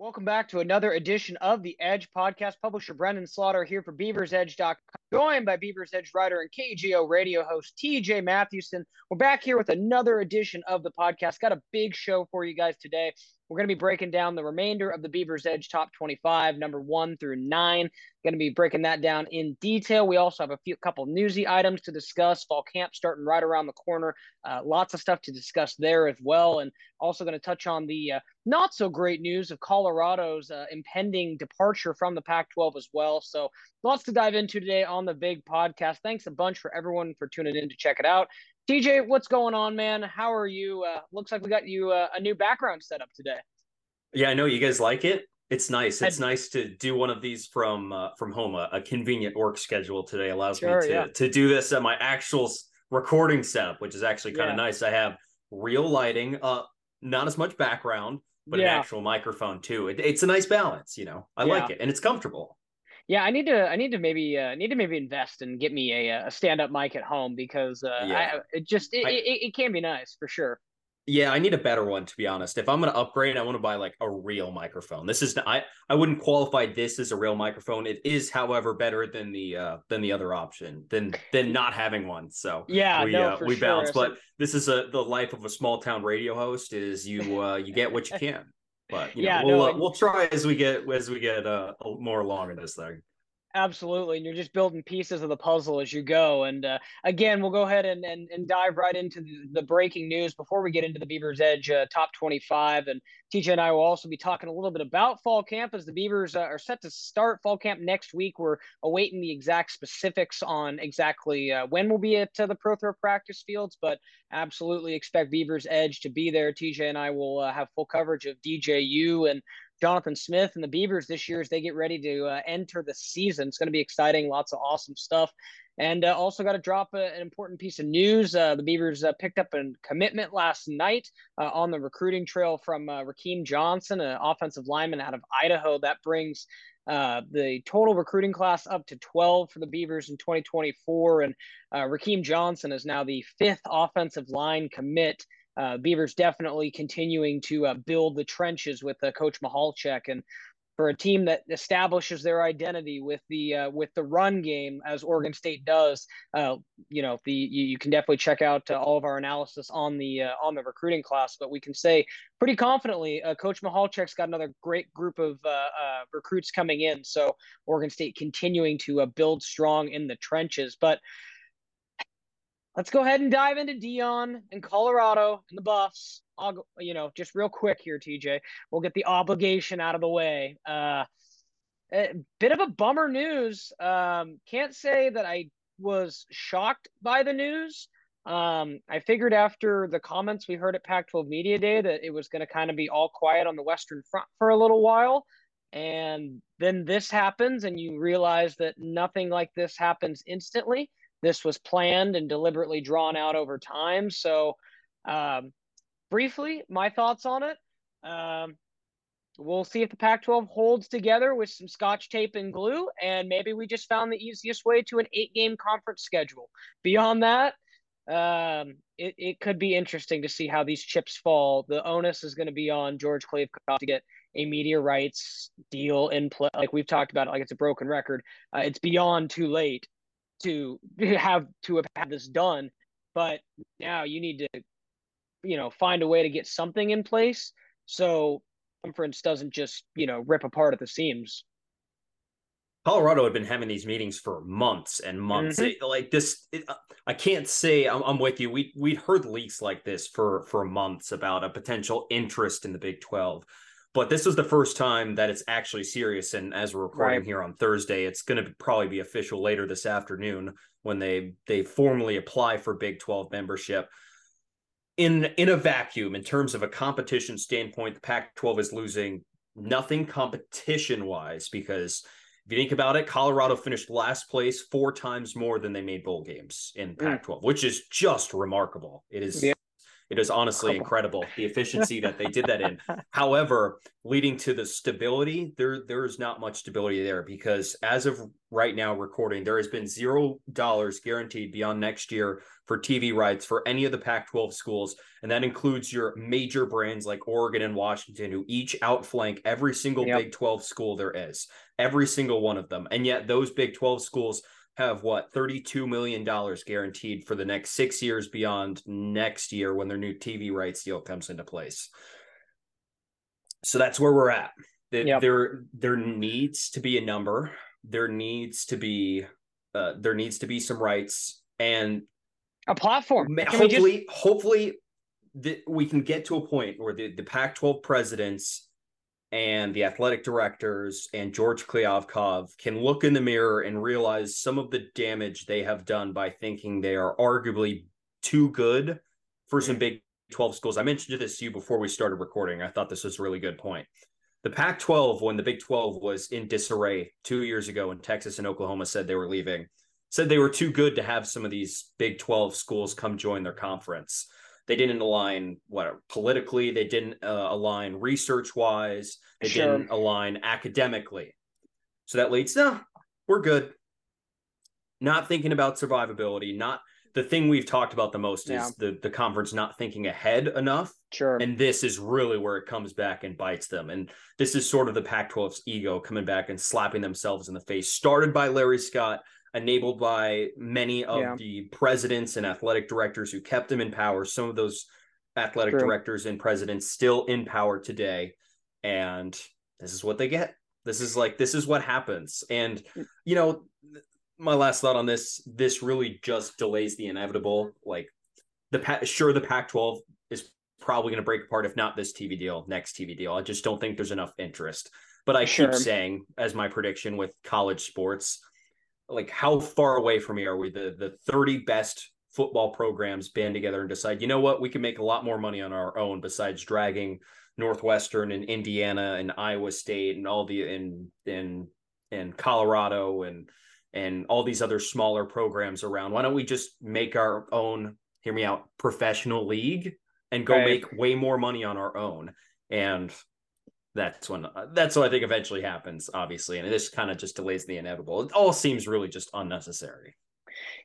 Welcome back to another edition of the Edge podcast. Publisher Brenden Slaughter here for BeaversEdge.com, joined by Beavers Edge writer and KGO radio host TJ Mathewson. We're back here with another edition of the podcast. Got a big show for you guys today. We're going to be breaking down the remainder of the Beavers Edge top 25, number one through nine. Going to be breaking that down in detail. We also have a few couple newsy items to discuss. Fall camp starting right around the corner. Uh, lots of stuff to discuss there as well. And also going to touch on the uh, not so great news of Colorado's uh, impending departure from the Pac 12 as well. So lots to dive into today on the big podcast. Thanks a bunch for everyone for tuning in to check it out. TJ, what's going on, man? How are you? Uh, looks like we got you uh, a new background set up today. Yeah, I know you guys like it. It's nice. It's I'd, nice to do one of these from uh, from home. A, a, convenient work schedule today allows sure, me to yeah. to do this at my actual recording setup, which is actually kind of yeah. nice. I have real lighting, uh, not as much background, but yeah. an actual microphone too. It, it's a nice balance, you know. I like it, and it's comfortable. Yeah, I need to. I need to maybe uh, need to maybe invest and get me a, a stand up mic at home because uh, yeah. I, it just it, I, it, it can be nice for sure. Yeah, I need a better one to be honest. If I'm going to upgrade, I want to buy like a real microphone. This is I I wouldn't qualify this as a real microphone. It is, however, better than the uh than the other option than than not having one. So yeah, we no, uh, we sure. balance. But this is a the life of a small town radio host is you uh you get what you can. But yeah, know, we'll no, uh, we'll try as we get as we get uh more along in this thing. Absolutely. And you're just building pieces of the puzzle as you go. And uh, again, we'll go ahead and, and, and dive right into the, breaking news before we get into the Beavers Edge uh, top 25. And TJ and I will also be talking a little bit about fall camp as the Beavers uh, are set to start fall camp next week. We're awaiting the exact specifics on exactly uh, when we'll be at uh, the Prothro practice fields, but absolutely expect Beavers Edge to be there. TJ and I will uh, have full coverage of DJU and Jonathan Smith and the Beavers this year as they get ready to uh, enter the season. It's going to be exciting, lots of awesome stuff. And uh, also got to drop a, an important piece of news. Uh, the Beavers uh, picked up a commitment last night uh, on the recruiting trail from uh, Rakeem Johnson, an offensive lineman out of Idaho. That brings uh, the total recruiting class up to 12 for the Beavers in 2024. And uh, Rakeem Johnson is now the fifth offensive line commit uh, Beavers definitely continuing to uh, build the trenches with uh, Coach Michalczik, and for a team that establishes their identity with the uh, with the run game as Oregon State does, uh, you know, the you, you, can definitely check out uh, all of our analysis on the on the recruiting class. But we can say pretty confidently, Coach Michalczik's got another great group of recruits coming in. So Oregon State continuing to build strong in the trenches, but let's go ahead and dive into Dion and Colorado and the Buffs. I'll go, you know, just real quick here, TJ. We'll get the obligation out of the way. Uh, a bit of a bummer news. Um, can't say that I was shocked by the news. Um, I figured after the comments we heard at Pac 12 Media Day that it was going to kind of be all quiet on the Western Front for a little while. And then this happens, and you realize that nothing like this happens instantly this was planned and deliberately drawn out over time. So, um, briefly, my thoughts on it. Um, we'll see if the Pac 12 holds together with some scotch tape and glue, and maybe we just found the easiest way to an eight game conference schedule. Beyond that, um, it, it could be interesting to see how these chips fall. The onus is going to be on George Kliavkoff to get a media rights deal in play. Like we've talked about, it, like it's a broken record. Uh, it's beyond too late to have to have had this done but now you need to you know find a way to get something in place so conference doesn't just you know rip apart at the seams Colorado had been having these meetings for months and months. Mm-hmm. It, like this, it, I can't say I'm, I'm, with you. We we heard leaks like this for for months about a potential interest in the Big Twelve. But this was the first time that it's actually serious. And as we're recording right. here on Thursday, it's going to probably be official later this afternoon when they they formally apply for Big 12 membership. In in a vacuum, in terms of a competition standpoint, the Pac-12 is losing nothing competition wise because if you think about it, Colorado finished last place four times more than they made bowl games in Pac 12, mm. which is just remarkable. It is yeah. It is honestly incredible the efficiency that they did that in. However, leading to the stability, there there is not much stability there because as of right now, recording, there has been zero dollars guaranteed beyond next year for TV rights for any of the Pac-12 schools, and that includes your major brands like Oregon and Washington, who each outflank every single yep. Big 12 school there is, every single one of them, and yet those Big 12 schools have what $32 million guaranteed for the next six years beyond next year when their new TV rights deal comes into place. So that's where we're at. Yep. There, there needs to be a number. There needs to be, uh, there needs to be some rights and a platform. Can hopefully, just... hopefully, that we can get to a point where the, the Pac-12 presidents and the athletic directors and George Kliavkoff can look in the mirror and realize some of the damage they have done by thinking they are arguably too good for some Big 12 schools. I mentioned this to you before we started recording. I thought this was a really good point. The Pac 12, when the Big 12 was in disarray two years ago, when Texas and Oklahoma said they were leaving, said they were too good to have some of these Big 12 schools come join their conference. They didn't align what politically. They didn't uh, align research wise. They sure. didn't align academically. So that leads, no, we're good. Not thinking about survivability. Not the thing we've talked about the most yeah. is the the conference not thinking ahead enough. Sure. And this is really where it comes back and bites them. And this is sort of the Pac-12's ego coming back and slapping themselves in the face. Started by Larry Scott, enabled by many of yeah. the presidents and athletic directors who kept them in power. Some of those athletic True. directors and presidents still in power today. And this is what they get. This is like, this is what happens. And, mm. you know, my last thought on this this really just delays the inevitable. Like, the sure, the Pac 12 is probably going to break apart, if not this TV deal, next TV deal. I just don't think there's enough interest. But I sure. keep saying, as my prediction with college sports, like how far away from me are we? The the 30 best football programs band together and decide, you know what, we can make a lot more money on our own besides dragging Northwestern and Indiana and Iowa State and all the in in and Colorado and and all these other smaller programs around. Why don't we just make our own, hear me out, professional league and go right. make way more money on our own? And that's when that's what I think eventually happens, obviously. And this kind of just delays the inevitable. It all seems really just unnecessary.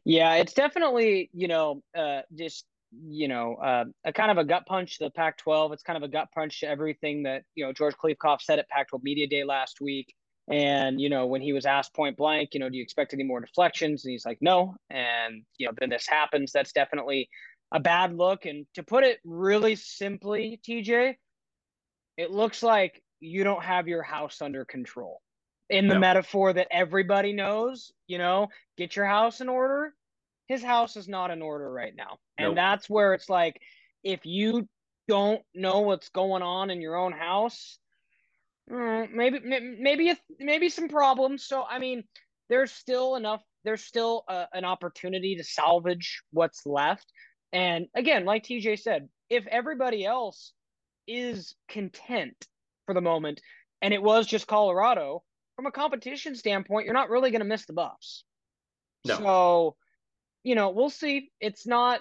Yeah, it's definitely, you know, uh, just you know, uh, a kind of a gut punch to the Pac-12. It's kind of a gut punch to everything that you know George Kliavkoff said at Pac-12 Media Day last week. And you know, when he was asked point blank, you know, do you expect any more deflections? And he's like, no. And you know, then this happens. That's definitely a bad look. And to put it really simply, TJ, it looks like you don't have your house under control. In the no. metaphor that everybody knows, you know, get your house in order. His house is not in order right now. And nope. that's where it's like if you don't know what's going on in your own house, mm, maybe maybe maybe some problems. So I mean, there's still enough. There's still a, an opportunity to salvage what's left. And again, like TJ said, if everybody else is content for the moment, and it was just Colorado, from a competition standpoint, you're not really going to miss the buffs. No. So, you know, we'll see. It's not,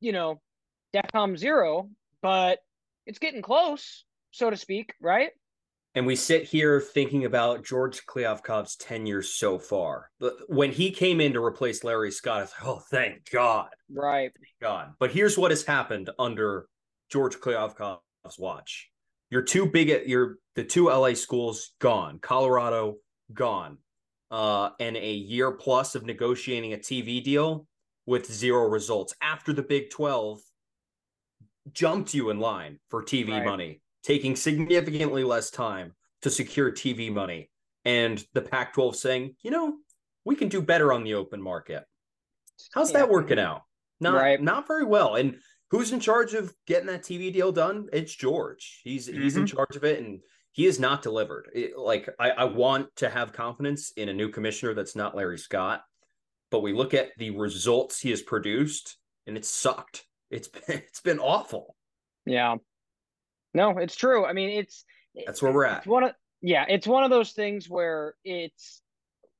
you know, DEFCON zero, but it's getting close, so to speak, right? And we sit here thinking about George Kliavkoff's tenure so far. When he came in to replace Larry Scott, I was like, oh, thank God. Right. Thank God. But here's what has happened under George Kliavkoff watch. Your two big, at your the two LA schools gone, Colorado gone, uh, and a year plus of negotiating a TV deal with zero results after the Big Twelve jumped you in line for TV right. money, taking significantly less time to secure TV money, and the Pac-12 saying, you know, we can do better on the open market. How's yeah. that working out? Not right. not very well. And who's in charge of getting that TV deal done? It's George. He's mm-hmm. he's in mm-hmm. charge of it, and he is not delivered. It, like I, I want to have confidence in a new commissioner that's not Larry Scott, but we look at the results he has produced, and it's sucked. It's been it's been awful. Yeah. No, it's true. I mean, it's that's where we're at. one of yeah, it's one of those things where it's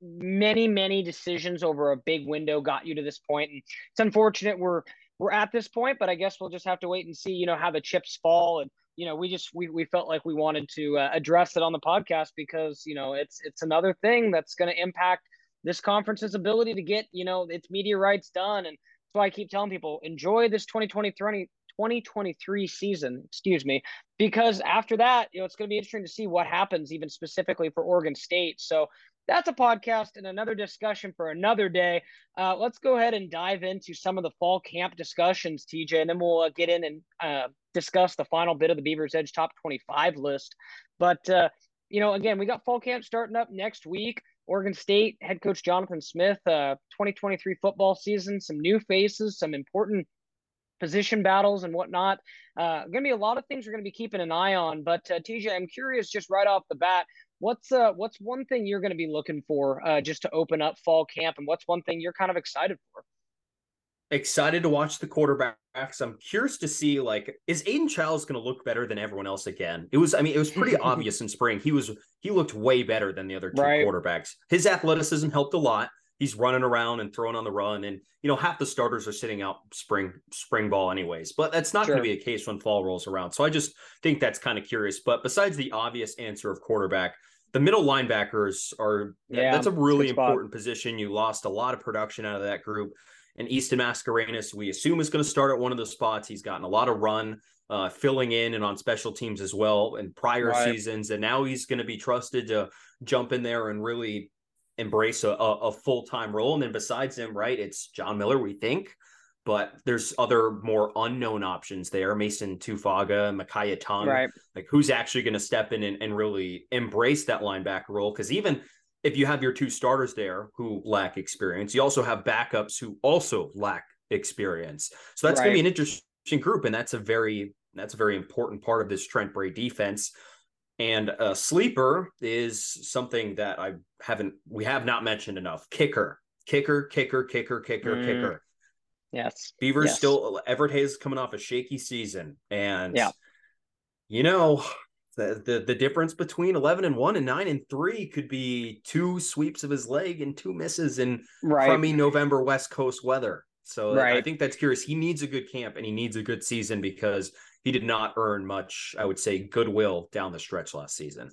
many many decisions over a big window got you to this point, and it's unfortunate we're we're at this point, but I guess we'll just have to wait and see, you know, how the chips fall. And, you know, we just, we, we felt like we wanted to uh, address it on the podcast because, you know, it's, it's another thing that's going to impact this conference's ability to get, you know, its media rights done. And that's why I keep telling people enjoy this 2023, 2023 season, excuse me, because after that, you know, it's going to be interesting to see what happens, even specifically for Oregon State. So that's a podcast and another discussion for another day. Uh, let's go ahead and dive into some of the fall camp discussions, TJ, and then we'll uh, get in and uh, discuss the final bit of the Beavers Edge top 25 list. But, uh, you know, again, we got fall camp starting up next week. Oregon State head coach Jonathan Smith, uh, 2023 football season, some new faces, some important position battles and whatnot. Uh, going to be a lot of things we're going to be keeping an eye on. But uh, TJ, I'm curious, just right off the bat, what's uh what's one thing you're going to be looking for uh, just to open up fall camp, and what's one thing you're kind of excited for? Excited to watch the quarterbacks. I'm curious to see like is Aidan Chiles going to look better than everyone else again? It was I mean it was pretty obvious in spring. He was he looked way better than the other two right. quarterbacks. His athleticism helped a lot he's running around and throwing on the run and you know half the starters are sitting out spring spring ball anyways but that's not sure. going to be a case when fall rolls around so i just think that's kind of curious but besides the obvious answer of quarterback the middle linebackers are yeah, that's a really important position you lost a lot of production out of that group and easton mascarenas we assume is going to start at one of the spots he's gotten a lot of run uh, filling in and on special teams as well in prior right. seasons and now he's going to be trusted to jump in there and really embrace a, a, full time role. And then besides him, right, it's John Miller, we think, but there's other more unknown options there. Mason Tufaga, Micaiah Tongue, right. like who's actually going to step in and, and really embrace that linebacker role? Because even if you have your two starters there who lack experience, you also have backups who also lack experience. So that's right. going to be an interesting group, and that's a very that's a very important part of this Trent Bray defense. And a sleeper is something that I haven't, we have not mentioned enough. Kicker, kicker, kicker, kicker, kicker, mm. kicker. Yes. Beavers yes. still, Everett Hayes coming off a shaky season. And, yeah. you know, the, the, the difference between 11 and 1 and 9 and 3 could be two sweeps of his leg and two misses in right. crummy November West Coast weather. So right. I think that's curious. He needs a good camp and he needs a good season because he did not earn much, I would say, goodwill down the stretch last season.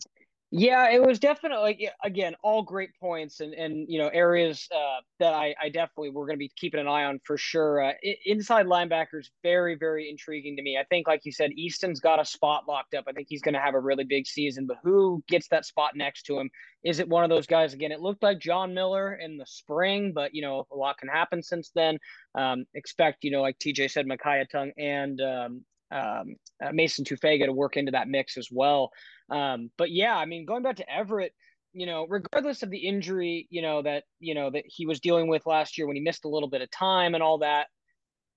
Yeah, it was definitely again all great points and and you know areas uh, that I, I definitely we're going to be keeping an eye on for sure. Uh, inside linebackers very very intriguing to me. I think like you said, Easton's got a spot locked up. I think he's going to have a really big season. But who gets that spot next to him? Is it one of those guys again? It looked like John Miller in the spring, but you know a lot can happen since then. Um, expect you know like TJ said, Micaiah Tongue and um, um, uh, Mason Tufaga to work into that mix as well. Um, but yeah, I mean, going back to Everett, you know, regardless of the injury, you know, that, you know, that he was dealing with last year when he missed a little bit of time and all that,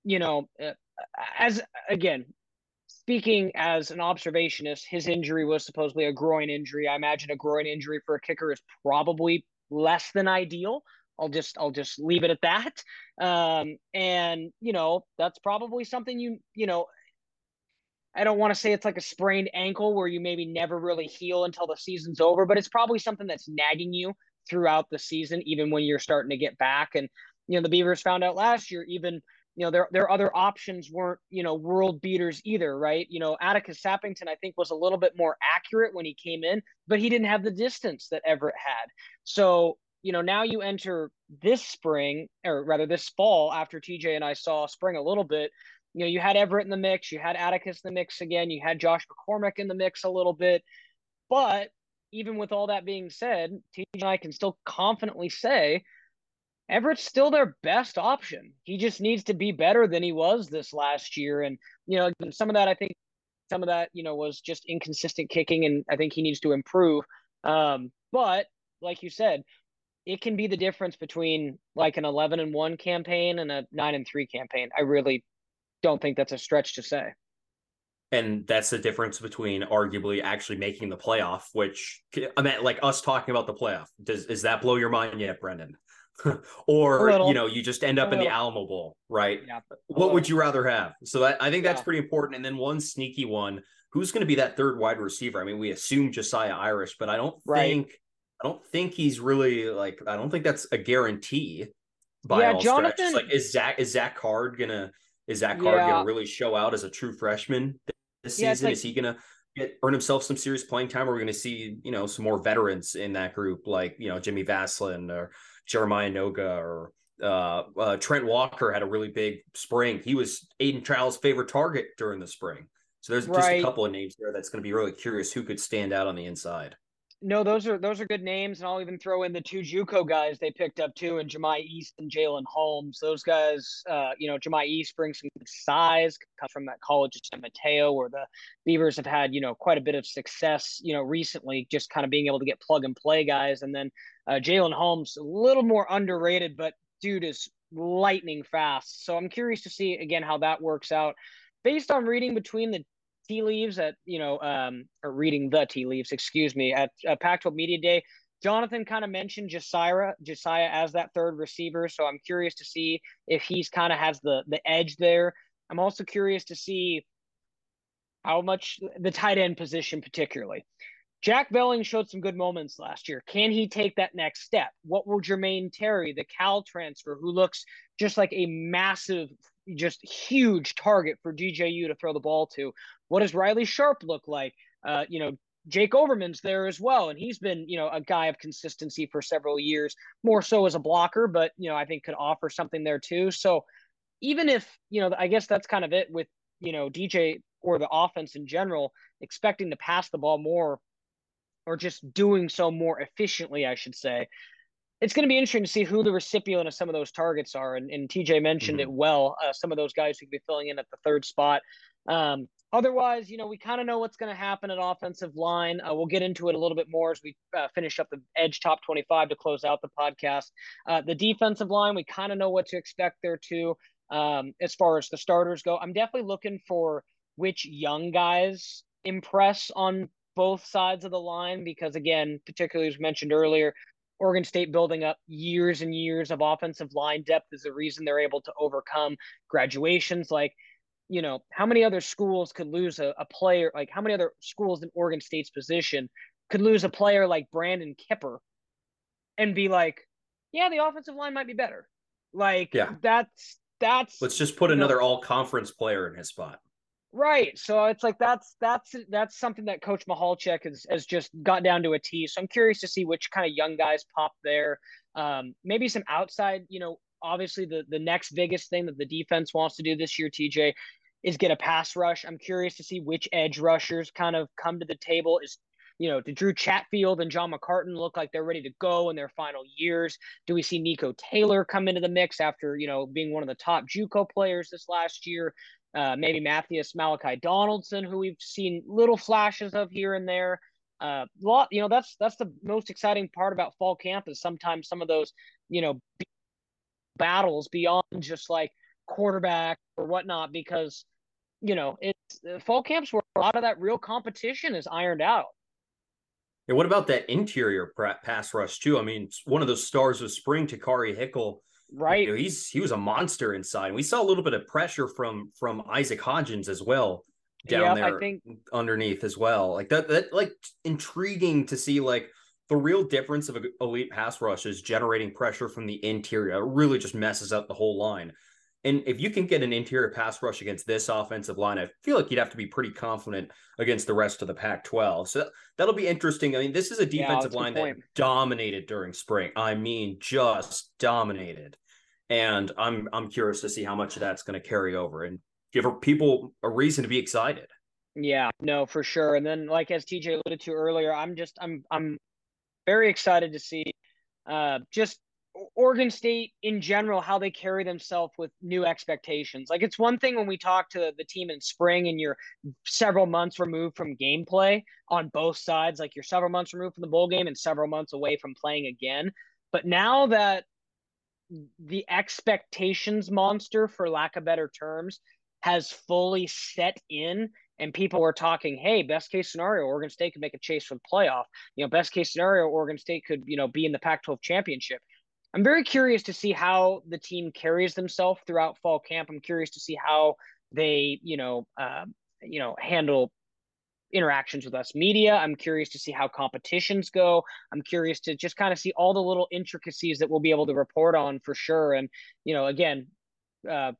you know, uh, as again, speaking as an observationist, his injury was supposedly a groin injury. I imagine a groin injury for a kicker is probably less than ideal. I'll just I'll just leave it at that. Um, and you know that's probably something you you know I don't want to say it's like a sprained ankle where you maybe never really heal until the season's over, but it's probably something that's nagging you throughout the season, even when you're starting to get back. And you know, the Beavers found out last year, even you know, their their other options weren't you know world beaters either, right? You know, Atticus Sappington I think was a little bit more accurate when he came in, but he didn't have the distance that Everett had. So you know, now you enter this spring, or rather this fall, after TJ and I saw spring a little bit you know, you had Everett in the mix, you had Atticus in the mix again, you had Josh McCormick in the mix a little bit. But even with all that being said, TJ and I can still confidently say Everett's still their best option. He just needs to be better than he was this last year. And, you know, some of that, I think, some of that, you know, was just inconsistent kicking, and I think he needs to improve. Um, but like you said, it can be the difference between like an 11 and 1 campaign and a 9 and 3 campaign. I really don't think that's a stretch to say. And that's the difference between arguably actually making the playoff, which I mean, like us talking about the playoff. Does is that blow your mind yet, Brenden? or you know, you just end up in the Alamo Bowl, right? Yeah, what would you rather have? So that, I think that's yeah. pretty important. And then one sneaky one: who's going to be that third wide receiver? I mean, we assume Josiah Irish, but I don't right. think I don't think he's really like I don't think that's a guarantee. By yeah, Jonathan. Stretches. Like, is Zach is Zach Card gonna Is Zach Hart yeah. going to really show out as a true freshman this yeah, season? Like, is he going to get earn himself some serious playing time? Or are we're going to see, you know, some more veterans in that group, like you know Jimmy Valsin or Jeremiah Noga or uh, uh, Trent Walker had a really big spring. He was Aiden Traore's favorite target during the spring. So there's right. just a couple of names there that's going to be really curious who could stand out on the inside. No, those are those are good names, and I'll even throw in the two JUCO guys they picked up too, and Jahmai East and Jalen Holmes. Those guys, uh, you know, Jahmai East brings some size, comes from that college of San Mateo, where the Beavers have had you know quite a bit of success, you know, recently, just kind of being able to get plug and play guys, and then uh, Jalen Holmes, a little more underrated, but dude is lightning fast. So I'm curious to see again how that works out. Based on reading between the tea leaves at you know um or reading the tea leaves excuse me at uh, Pac-12 Media Day. Jonathan kind of mentioned Josiah Josiah as that third receiver, so I'm curious to see if he's kind of has the the edge there. I'm also curious to see how much the tight end position particularly. Jack Velling showed some good moments last year. Can he take that next step? What will Jermaine Terry, the Cal transfer, who looks just like a massive, just huge target for DJU to throw the ball to? What does Riley Sharp look like? Uh, you know, Jake Overman's there as well, and he's been, you know, a guy of consistency for several years, more so as a blocker, but you know, I think could offer something there too. So even if, you know, I guess that's kind of it with, you know, DJ or the offense in general, expecting to pass the ball more or just doing so more efficiently, I should say. It's going to be interesting to see who the recipient of some of those targets are. And, and TJ mentioned mm-hmm. it well. Uh, some of those guys who could be filling in at the third spot. Um, otherwise, you know, we kind of know what's going to happen at offensive line. Uh, we'll get into it a little bit more as we uh, finish up the edge top 25 to close out the podcast. Uh, the defensive line, we kind of know what to expect there too. Um, as far as the starters go, I'm definitely looking for which young guys impress on both sides of the line because, again, particularly as mentioned earlier, Oregon State building up years and years of offensive line depth is the reason they're able to overcome graduations. Like, you know, how many other schools could lose a, a player? Like, how many other schools in Oregon State's position could lose a player like Brandon Kipper and be like, yeah, the offensive line might be better. Like, yeah. that's that's. Let's just put another know, all conference player in his spot. Right. So it's like that's that's that's something that Coach Michalczik has, has just got down to a T. So I'm curious to see which kind of young guys pop there. Um, maybe some outside, you know, obviously the the next biggest thing that the defense wants to do this year, TJ, is get a pass rush. I'm curious to see which edge rushers kind of come to the table. Is you know, did Drew Chatfield and John McCartan look like they're ready to go in their final years? Do we see Nico Taylor come into the mix after, you know, being one of the top JUCO players this last year? uh, maybe Matthias Malachi Donaldson, who we've seen little flashes of here and there. Uh, lot, you know, that's that's the most exciting part about fall camp is sometimes some of those, you know, battles beyond just like quarterback or whatnot, because you know it's uh, fall camps where a lot of that real competition is ironed out. And what about that interior pass rush too? I mean, one of those stars of spring, Takari Hickel Right. You know, he's he was a monster inside. We saw a little bit of pressure from from Isaac Hodgins as well down there I think... underneath as well. Like that that like intriguing to see like the real difference of elite pass rush is generating pressure from the interior. It really just messes up the whole line. And if you can get an interior pass rush against this offensive line, I feel like you'd have to be pretty confident against the rest of the Pac 12. So that'll be interesting. I mean, this is a defensive yeah, line that dominated during spring. I mean, just dominated. And I'm I'm curious to see how much of that's going to carry over and give people a reason to be excited. Yeah, no, for sure. And then like as TJ alluded to earlier, I'm just I'm I'm very excited to see uh just Oregon State in general, how they carry themselves with new expectations. Like it's one thing when we talk to the team in spring and you're several months removed from gameplay on both sides, like you're several months removed from the bowl game and several months away from playing again. But now that the expectations monster, for lack of better terms, has fully set in and people were talking, hey, best case scenario, Oregon State could make a chase for the playoff. You know, best case scenario, Oregon State could, you know, be in the Pac 12 championship. I'm very curious to see how the team carries themselves throughout fall camp. I'm curious to see how they, you know, uh, you know, handle interactions with us media. I'm curious to see how competitions go. I'm curious to just kind of see all the little intricacies that we'll be able to report on for sure. And you know, again, uh,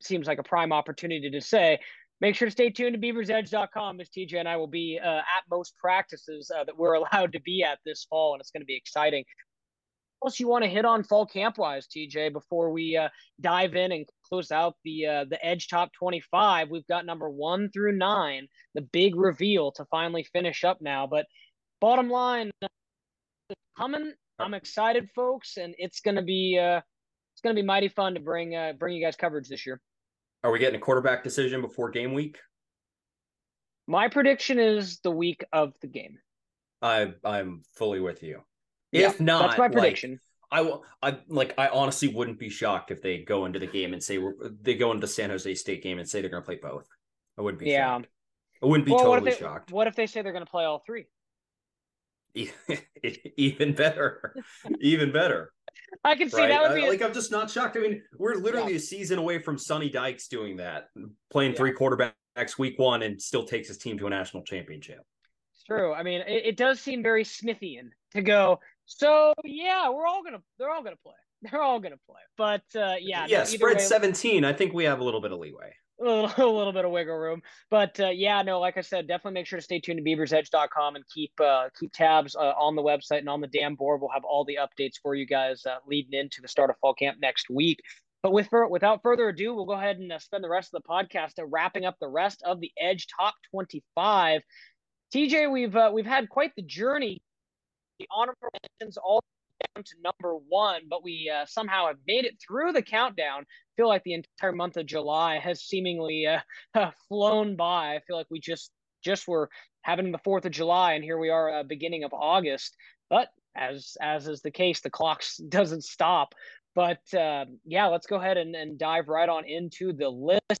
seems like a prime opportunity to say. Make sure to stay tuned to beaversedge.com as TJ and I will be uh, at most practices uh, that we're allowed to be at this fall, and it's going to be exciting. What else you want to hit on fall camp wise, TJ, before we uh, dive in and close out the uh, the Edge Top 25? We've got number one through nine, the big reveal to finally finish up now. But bottom line, coming. I'm excited, folks, and it's gonna be uh, it's gonna be mighty fun to bring uh, bring you guys coverage this year. Are we getting a quarterback decision before game week? My prediction is the week of the game. I I'm fully with you. Yeah, if not, that's my prediction. Like, I will. I like. I honestly wouldn't be shocked if they go into the game and say they go into the San Jose State game and say they're going to play both. I wouldn't be. Yeah. Shocked. I wouldn't be well, totally what they, shocked. What if they say they're going to play all three? even better. Even better. I can see right? that would be a... like I'm just not shocked. I mean, we're literally yeah. a season away from Sonny Dykes doing that, playing yeah. three quarterbacks week one, and still takes his team to a national championship. It's true. I mean, it, it does seem very Smithian to go. So yeah, we're all gonna. They're all gonna play. They're all gonna play. But uh, yeah, yeah. No, spread way, 17. I think we have a little bit of leeway. A little, a little bit of wiggle room, but uh, yeah, no. Like I said, definitely make sure to stay tuned to BeaversEdge.com and keep uh, keep tabs uh, on the website and on the damn board. We'll have all the updates for you guys uh, leading into the start of fall camp next week. But with without further ado, we'll go ahead and uh, spend the rest of the podcast uh, wrapping up the rest of the Edge Top 25. TJ, we've uh, we've had quite the journey the honorable mentions all down to number one, but we uh, somehow have made it through the countdown. I feel like the entire month of July has seemingly uh, flown by. I feel like we just just were having the Fourth of July, and here we are, uh, beginning of August. But as as is the case, the clock doesn't stop. But uh, yeah, let's go ahead and, and dive right on into the list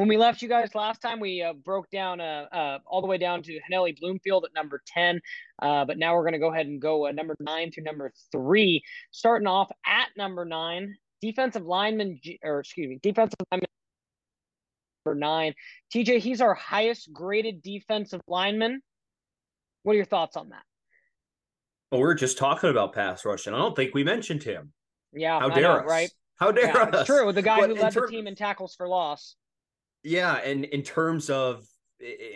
when we left you guys last time, we uh, broke down uh, uh, all the way down to Hanelle Bloomfield at number 10. Uh, but now we're going to go ahead and go uh, number nine through number three. Starting off at number nine, defensive lineman, or excuse me, defensive lineman number nine. TJ, he's our highest graded defensive lineman. What are your thoughts on that? Well, we are just talking about pass rush, and I don't think we mentioned him. Yeah, how dare know, us? Right? How dare yeah, us? It's true. The guy but who led ter- the team in tackles for loss. Yeah, and in terms of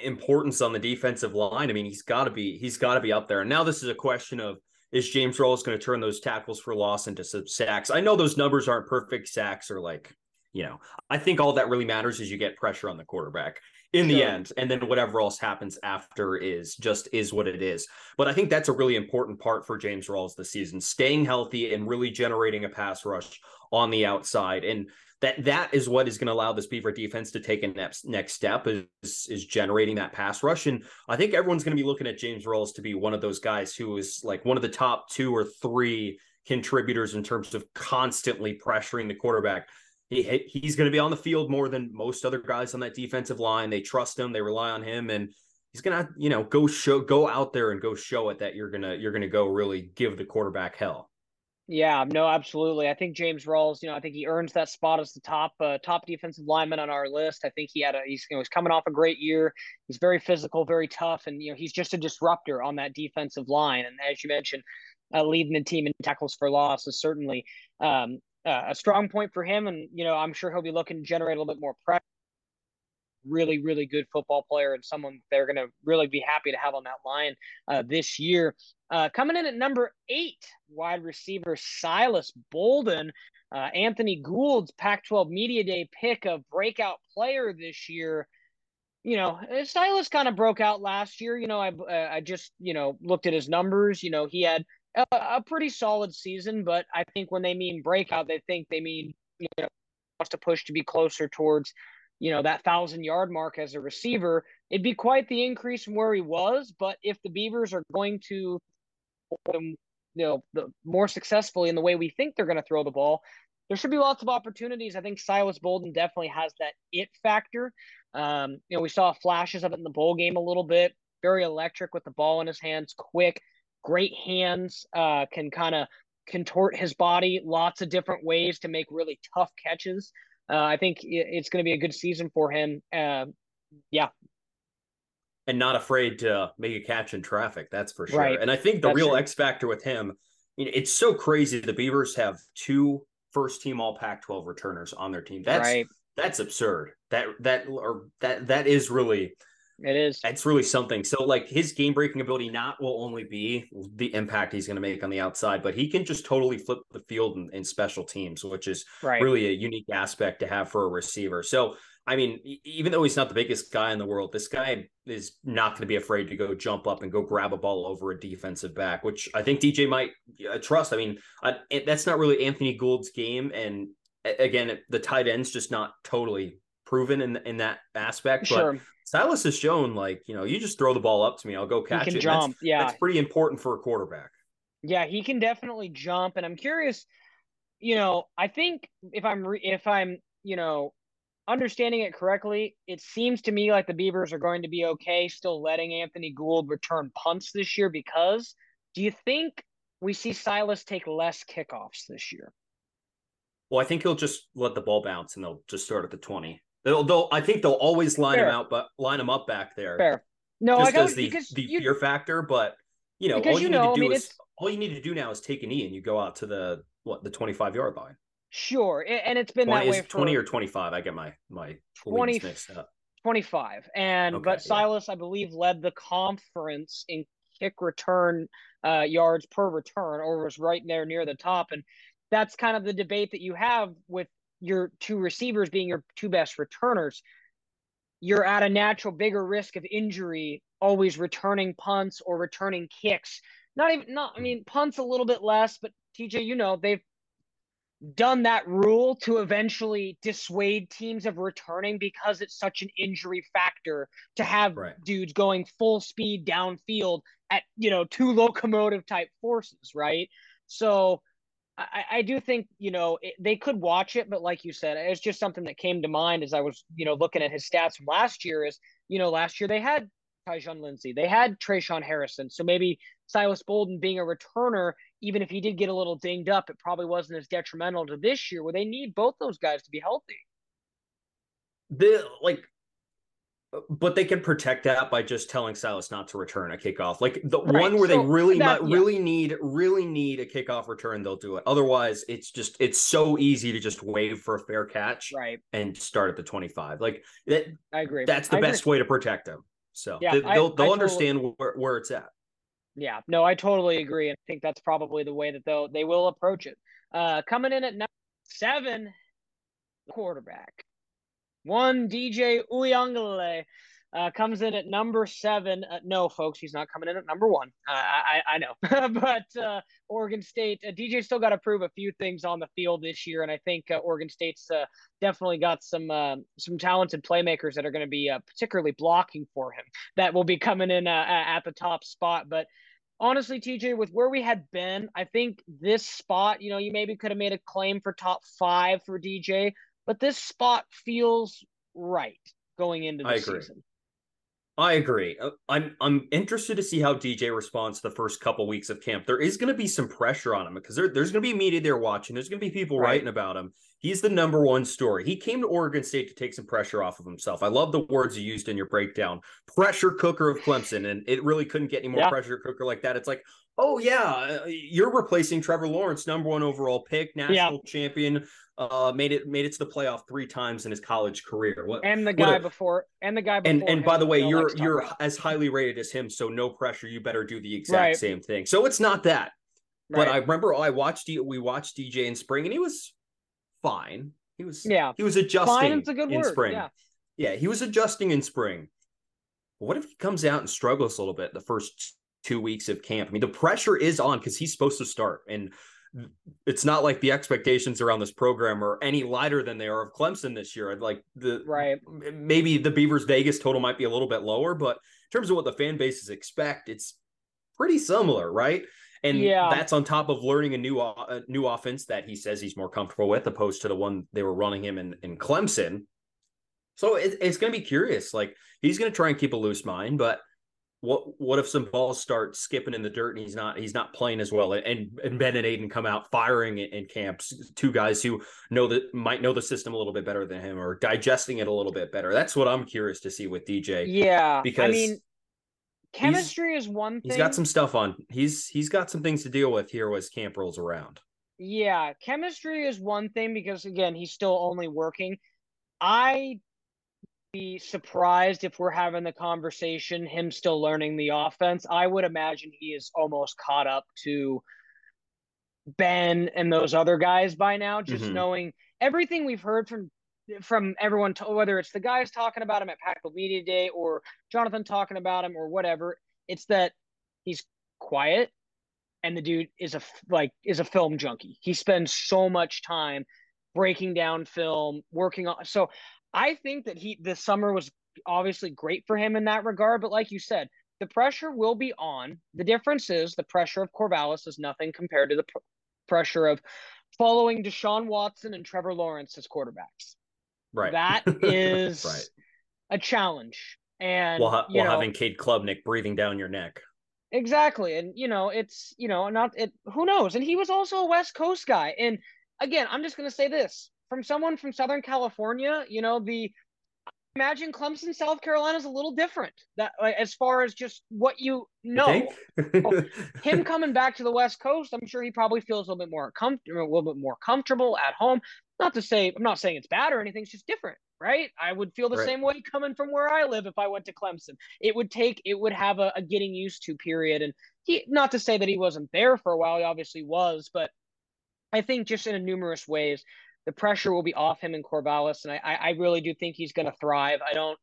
importance on the defensive line, I mean, he's got to be he's got to be up there. And now this is a question of is James Rawls going to turn those tackles for loss into some sacks? I know those numbers aren't perfect sacks or like, you know, I think all that really matters is you get pressure on the quarterback in the end and then whatever else happens after is just is what it is but i think that's a really important part for james rawls this season staying healthy and really generating a pass rush on the outside and that that is what is going to allow this Beaver defense to take a next next step is is generating that pass rush. And I think everyone's going to be looking at James Rawls to be one of those guys who is like one of the top two or three contributors in terms of constantly pressuring the quarterback. He, he's going to be on the field more than most other guys on that defensive line. They trust him, they rely on him, and he's gonna you know go show go out there and go show it that you're gonna you're gonna go really give the quarterback hell. Yeah, no, absolutely. I think James Rawls, you know, I think he earns that spot as the top uh, top defensive lineman on our list. I think he had a he's you know he's coming off a great year. He's very physical, very tough, and you know he's just a disruptor on that defensive line. And as you mentioned, uh, leading the team in tackles for loss is certainly um, uh, a strong point for him. And you know, I'm sure he'll be looking to generate a little bit more pressure really, really good football player and someone they're going to really be happy to have on that line uh, this year. Uh, coming in at number eight, wide receiver Silas Bolden. Uh, Anthony Gould's Pac 12 Media Day pick of breakout player this year. You know, Silas kind of broke out last year. You know, I, uh, I just, you know, looked at his numbers. You know, he had a, a pretty solid season, but I think when they mean breakout, they think they mean, you know, wants to push to be closer towards you know, that thousand yard mark as a receiver, it'd be quite the increase from where he was. But if the Beavers are going to, you know, the more successfully in the way we think they're going to throw the ball, there should be lots of opportunities. I think Silas Bolden definitely has that it factor. Um, you know, we saw flashes of it in the bowl game a little bit. Very electric with the ball in his hands, quick, great hands, uh, can kind of contort his body lots of different ways to make really tough catches. Uh, I think it's going to be a good season for him. Uh, yeah. And not afraid to make a catch in traffic. That's for sure. Right. And I think the that's real true. X factor with him, you know, it's so crazy. The Beavers have two first team All Pac-12 returners on their team. That's right. that's absurd. That that or that that is really it is. It's really something. So, like his game breaking ability, not will only be the impact he's going to make on the outside, but he can just totally flip the field in, in special teams, which is right. really a unique aspect to have for a receiver. So, I mean, even though he's not the biggest guy in the world, this guy is not going to be afraid to go jump up and go grab a ball over a defensive back, which I think DJ might uh, trust. I mean, I, that's not really Anthony Gould's game, and again, the tight end's just not totally proven in in that aspect. Sure. Silas has shown like you know you just throw the ball up to me, I'll go catch it. Jump, that's, yeah, that's pretty important for a quarterback. Yeah, he can definitely jump, and I'm curious. You know, I think if I'm re- if I'm you know understanding it correctly, it seems to me like the Beavers are going to be okay still letting Anthony Gould return punts this year because do you think we see Silas take less kickoffs this year? Well, I think he'll just let the ball bounce and they'll just start at the 20. They'll, they'll I think they'll always line Fair. him out, but line them up back there. Fair. No, just I got the, the you, fear factor, but you know, all you, you need to do I mean, is all you need to do now is take an E and you go out to the what the 25 yard line. Sure. And it's been 20, that way for 20 or 25. I get my my 20 mixed up. 25. And okay, but Silas, yeah. I believe, led the conference in kick return uh, yards per return, or was right there near the top. And that's kind of the debate that you have with your two receivers being your two best returners, you're at a natural bigger risk of injury always returning punts or returning kicks. Not even not I hmm. mean punts a little bit less, but TJ, you know, they've done that rule to eventually dissuade teams of returning because it's such an injury factor to have right. dudes going full speed downfield at you know two locomotive type forces, right? So I, I do think you know it, they could watch it, but like you said, it's just something that came to mind as I was you know looking at his stats from last year. Is you know last year they had Tyjon Lindsey, they had Tre'Shaun Harrison, so maybe Silas Bolden being a returner, even if he did get a little dinged up, it probably wasn't as detrimental to this year where they need both those guys to be healthy. The like but they can protect that by just telling Silas not to return a kickoff. Like the right. one where so they really that, might, yeah. really need really need a kickoff return, they'll do it. Otherwise, it's just it's so easy to just wave for a fair catch, right, and start at the twenty five. Like that, I agree. That's the I best agree. way to protect them. So yeah, they, will they'll, they'll understand totally, where, where it's at. Yeah, no, I totally agree, and I think that's probably the way that they'll they will approach it. Uh, coming in at number seven, quarterback, one DJ Uiagalelei. Uh, comes in at number seven. Uh, no, folks, he's not coming in at number one. I, I know, but uh, Oregon State uh, DJ still got to prove a few things on the field this year, and I think uh, Oregon State's definitely got some some talented playmakers that are going to be particularly blocking for him. That will be coming in at the top spot, but. Honestly, TJ, with where we had been, I think this spot, you know, you maybe could have made a claim for top five for DJ, but this spot feels right going into the season. I agree. Uh, I'm I'm interested to see how DJ responds to the first couple weeks of camp. There is going to be some pressure on him because there, there's going to be media there watching. There's going to be people right. writing about him. He's the number one story. He came to Oregon State to take some pressure off of himself. I love the words you used in your breakdown. Pressure cooker of Clemson, and it really couldn't get any more yeah. pressure cooker like that. It's like, oh yeah, uh, you're replacing Trevor Lawrence, number one overall pick, national yeah. champion, uh, made it made it to the playoff three times in his college career. What, and the guy a, before, and the guy before, and and by the way, you're you're as highly rated as him, so no pressure. You better do the exact right. same thing. So it's not that. Right. But I remember I watched we watched DJ in spring, and he was fine. He was yeah. He was adjusting fine a good in word. spring. Yeah. yeah, he was adjusting in spring. But what if he comes out and struggles a little bit the first two weeks of camp? I mean, the pressure is on because he's supposed to start, and it's not like the expectations around this program are any lighter than they are of Clemson this year. Like the right, maybe the Beavers Vegas total might be a little bit lower, but in terms of what the fan bases expect, it's pretty similar, right? And yeah. that's on top of learning a new uh, a new offense that he says he's more comfortable with, opposed to the one they were running him in in Clemson. So it, it's going to be curious. Like he's going to try and keep a loose mind, but what what if some balls start skipping in the dirt and he's not he's not playing as well and and Ben and Aiden come out firing in, in camps two guys who know that might know the system a little bit better than him or digesting it a little bit better that's what I'm curious to see with DJ yeah because I mean chemistry is one thing he's got some stuff on he's he's got some things to deal with here as camp rolls around Yeah, chemistry is one thing because again, he's still only working. I be surprised if we're having the conversation him still learning the offense. I would imagine he is almost caught up to Ben and those other guys by now just mm-hmm. knowing everything we've heard from from everyone to, whether it's the guys talking about him at Pac-12 Media Day or Jonathan talking about him or whatever, it's that he's quiet and the dude is a like is a film junkie. He spends so much time breaking down film, working on. So I think that he this summer was obviously great for him in that regard. But like you said, the pressure will be on. The difference is the pressure of Corvallis is nothing compared to the pr- pressure of following Deshaun Watson and Trevor Lawrence as quarterbacks. Right. That is right. a challenge. And while, ha- while know, having Cade Klubnik breathing down your neck. Exactly. And you know, it's you know, not it who knows. And he was also a West Coast guy. And again, I'm just gonna say this from someone from Southern California, you know, the imagine Clemson, South Carolina is a little different that like, as far as just what you know. You oh, him coming back to the West Coast, I'm sure he probably feels a little bit more comfortable, a little bit more comfortable at home. Not to say I'm not saying it's bad or anything, it's just different right? I would feel the right. same way coming from where I live if I went to Clemson. It would take, it would have a, a getting used to period. And he, not to say that he wasn't there for a while, he obviously was, but I think just in a numerous ways, the pressure will be off him and Corvallis. And I, I really do think he's going to thrive. I don't,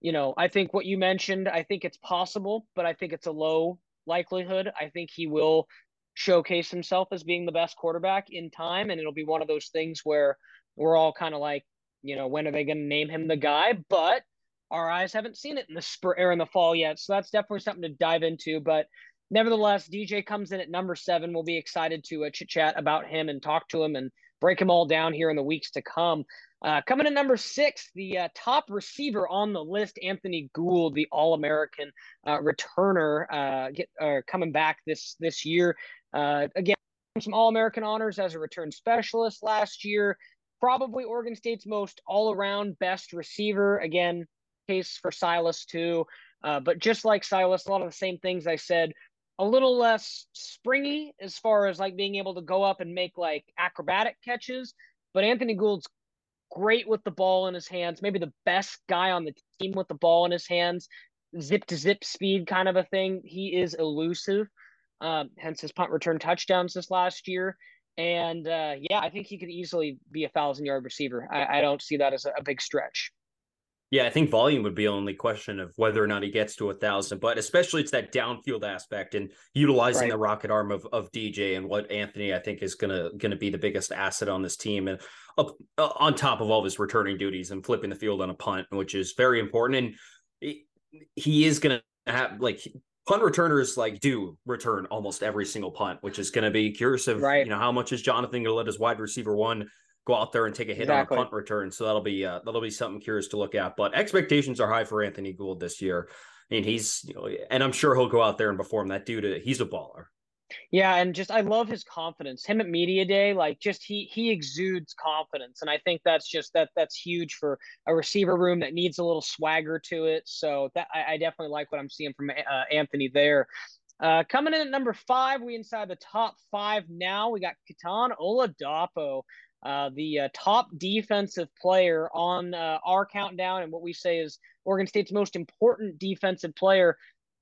you know, I think what you mentioned, I think it's possible, but I think it's a low likelihood. I think he will showcase himself as being the best quarterback in time. And it'll be one of those things where we're all kind of like, you know, when are they going to name him the guy? But our eyes haven't seen it in the spring or in the fall yet. So that's definitely something to dive into. But nevertheless, DJ comes in at number seven. We'll be excited to uh, chit chat about him and talk to him and break them all down here in the weeks to come. Uh, coming in number six, the uh, top receiver on the list, Anthony Gould, the All American uh, returner, uh, get coming back this this year. Uh, again, some All American honors as a return specialist last year probably Oregon State's most all around best receiver. Again, case for Silas too. Uh, but just like Silas, a lot of the same things I said, a little less springy as far as like being able to go up and make like acrobatic catches. But Anthony Gould's great with the ball in his hands, maybe the best guy on the team with the ball in his hands, zip to zip speed kind of a thing. He is elusive. Uh, hence his punt return touchdowns this last year. And uh, yeah, I think he could easily be a thousand yard receiver. I, I don't see that as a, a, big stretch. Yeah, I think volume would be only question of whether or not he gets to a thousand, but especially it's that downfield aspect and utilizing right. the rocket arm of, of DJ and what Anthony I think is gonna gonna be the biggest asset on this team and up uh, on top of all of his returning duties and flipping the field on a punt, which is very important. And he, is gonna have like punt returners like do return almost every single punt, which is going to be curious of right. you know how much is Jonathan going to let his wide receiver one go out there and take a hit exactly. on a punt return. So that'll be uh, that'll be something curious to look at. But expectations are high for Anthony Gould this year, and he's you know, and I'm sure he'll go out there and perform. That dude, he's a baller. Yeah, and just I love his confidence. Him at media day, like just he he exudes confidence, and I think that's just that that's huge for a receiver room that needs a little swagger to it. So that I, I definitely like what I'm seeing from uh, Anthony there. Uh, coming in at number five, we inside the top five now. We got Kitan Oladapo, uh, the uh, top defensive player on uh, our countdown, and what we say is Oregon State's most important defensive player.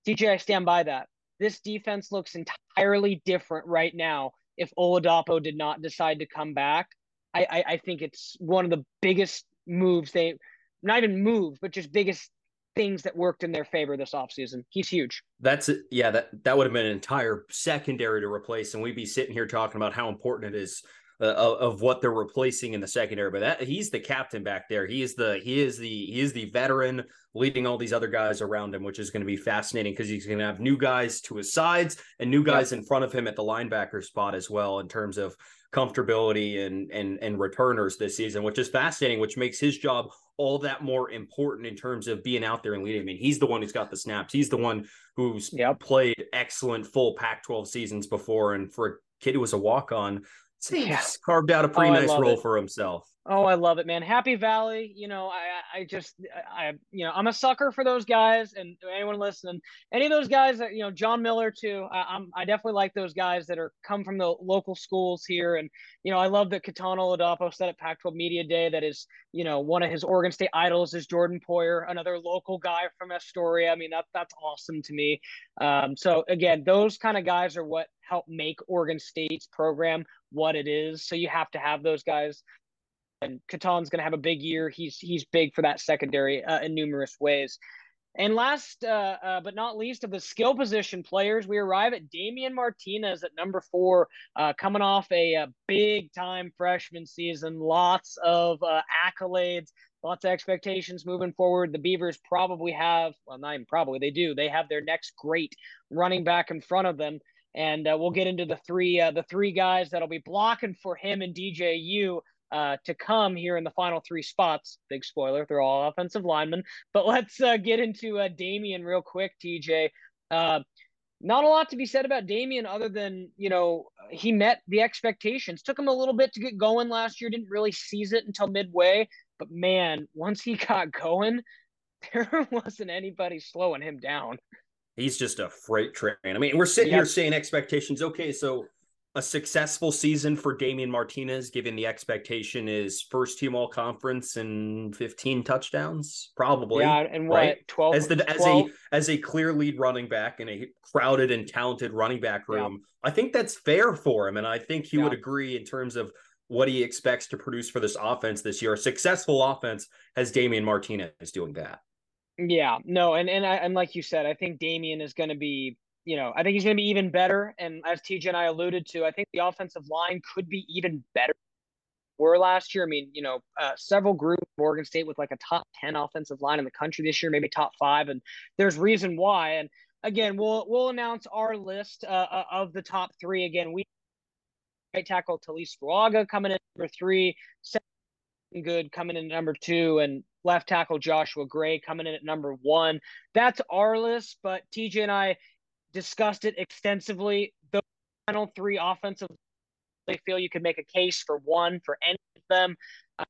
DJ, I stand by that. This defense looks entirely different right now if Oladapo did not decide to come back. I, I, I think it's one of the biggest moves they not even moves, but just biggest things that worked in their favor this offseason. He's huge. That's yeah, that that would have been an entire secondary to replace, and we'd be sitting here talking about how important it is uh, of, what they're replacing in the secondary. But that he's the captain back there. He is the he is the he is the veteran leading all these other guys around him, which is going to be fascinating because he's going to have new guys to his sides and new guys in front of him at the linebacker spot as well in terms of comfortability and and and returners this season, which is fascinating, which makes his job all that more important in terms of being out there and leading. I mean, he's the one who's got the snaps. He's the one who's yep. played excellent full Pac-12 seasons before, and for a kid who was a walk-on, yeah. carved out a pretty oh, nice role it. for himself. Oh, I love it, man. Happy Valley. You know, I, I just, I, you know, I'm a sucker for those guys, and anyone listening, any of those guys that, you know, John Miller too. I, am I definitely like those guys that are come from the local schools here, and you know, I love that Kitan Oladapo said at Pac-12 Media Day that is, you know, one of his Oregon State idols is Jordan Poyer, another local guy from Astoria. I mean, that that's awesome to me. Um, so again, those kind of guys are what help make Oregon State's program what it is. So you have to have those guys and Kitan's going to have a big year. He's he's big for that secondary uh, in numerous ways. And last uh, uh, but not least of the skill position players, we arrive at Damien Martinez at number four, uh, coming off a, a, big time freshman season. Lots of uh, accolades, lots of expectations moving forward. The Beavers probably have, well, not even probably, they do. They have their next great running back in front of them. And uh, we'll get into the three the three guys that'll be blocking for him and DJU uh, to come here in the final three spots. Big spoiler, they're all offensive linemen. But let's uh, get into uh, Damien real quick, TJ. Uh, not a lot to be said about Damien other than, you know, he met the expectations. Took him a little bit to get going last year, didn't really seize it until midway. But man, once he got going, there wasn't anybody slowing him down. He's just a freight train. I mean, we're sitting here saying expectations. Okay, so a successful season for Damien Martinez, given the expectation is first team all conference and 15 touchdowns, probably. Yeah, and what right? 12 as the 12? as a as a clear lead running back in a crowded and talented running back room. Yeah. I think that's fair for him. And I think he yeah. would agree in terms of what he expects to produce for this offense this year. A successful offense has Damien Martinez doing that. Yeah, no, and and I, and like you said, I think Damien is going to be you know, I think he's going to be even better. And as TJ and I alluded to, I think the offensive line could be even better. Were last year, I mean, you know, uh, several groups, Oregon State with like a top ten offensive line in the country this year, maybe top five, and there's reason why. And again, we'll we'll announce our list uh, uh of the top three. Again, we right tackle Taliese Fuaga coming in number three, good coming in number two, and left tackle Joshua Gray coming in at number one. That's our list, but TJ and I discussed it extensively. The final three offensive, they feel you could make a case for one for any of them. Uh,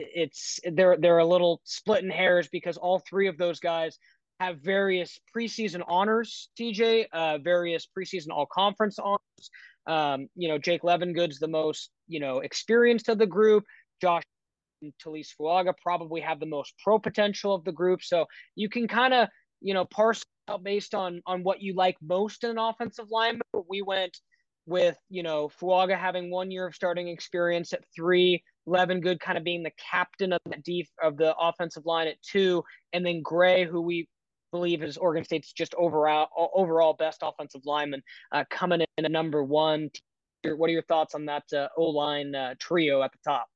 it's they're they're a little split in hairs because all three of those guys have various preseason honors. TJ, uh, various preseason all conference honors. Um, you know, Jake Levengood's the most you know experienced of the group. Josh and Taliese Fuaga probably have the most pro potential of the group. So you can kind of you know parse out based on on what you like most in an offensive lineman. But we went with you know Fuaga having one year of starting experience at three, Levengood kind of being the captain of the deep of the offensive line at two, and then Gray, who we believe is Oregon State's just overall overall best offensive lineman, uh, coming in at number one. What are your thoughts on that uh, O line uh, trio at the top?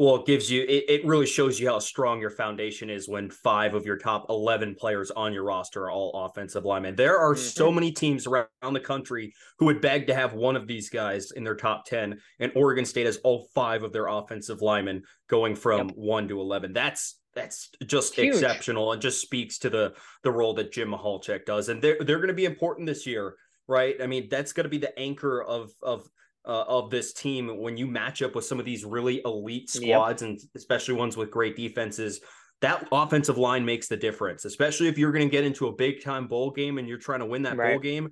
Well it gives you it, it really shows you how strong your foundation is when five of your top 11 players on your roster are all offensive linemen there are mm-hmm. so many teams around the country who would beg to have one of these guys in their top 10 and oregon state has all five of their offensive linemen going from yep. 1 to 11 that's that's just Huge. exceptional and just speaks to the the role that jim Michalczik does and they're, they're going to be important this year right i mean that's going to be the anchor of of uh, of this team when you match up with some of these really elite squads yep. and especially ones with great defenses that offensive line makes the difference especially if you're going to get into a big time bowl game and you're trying to win that right. bowl game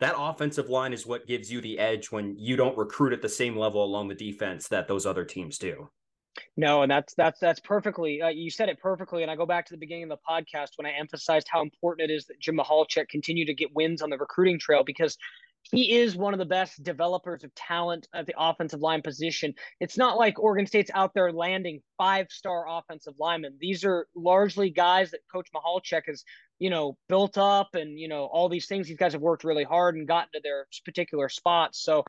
that offensive line is what gives you the edge when you don't recruit at the same level along the defense that those other teams do no, and that's that's that's perfectly. Uh, you said it perfectly, and I go back to the beginning of the podcast when I emphasized how important it is that Jim Michalczik continue to get wins on the recruiting trail because he is one of the best developers of talent at the offensive line position. It's not like Oregon State's out there landing five star offensive linemen. These are largely guys that Coach Michalczik has, you know, built up and, you know, all these things. These guys have worked really hard and gotten to their particular spots. So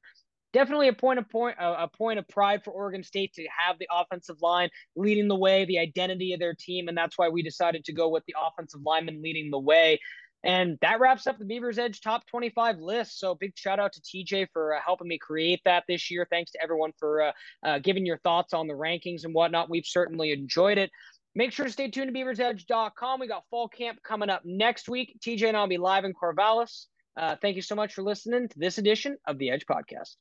definitely a point of point a point of pride for Oregon State to have the offensive line leading the way, the identity of their team, and that's why we decided to go with the offensive lineman leading the way. And that wraps up the Beavers Edge top 25 list. So big shout out to TJ for uh, helping me create that this year. Thanks to everyone for uh, uh, giving your thoughts on the rankings and whatnot. We've certainly enjoyed it. Make sure to stay tuned to beaversedge.com. We got fall camp coming up next week. TJ and I'll be live in Corvallis. Uh, thank you so much for listening to this edition of the Edge Podcast.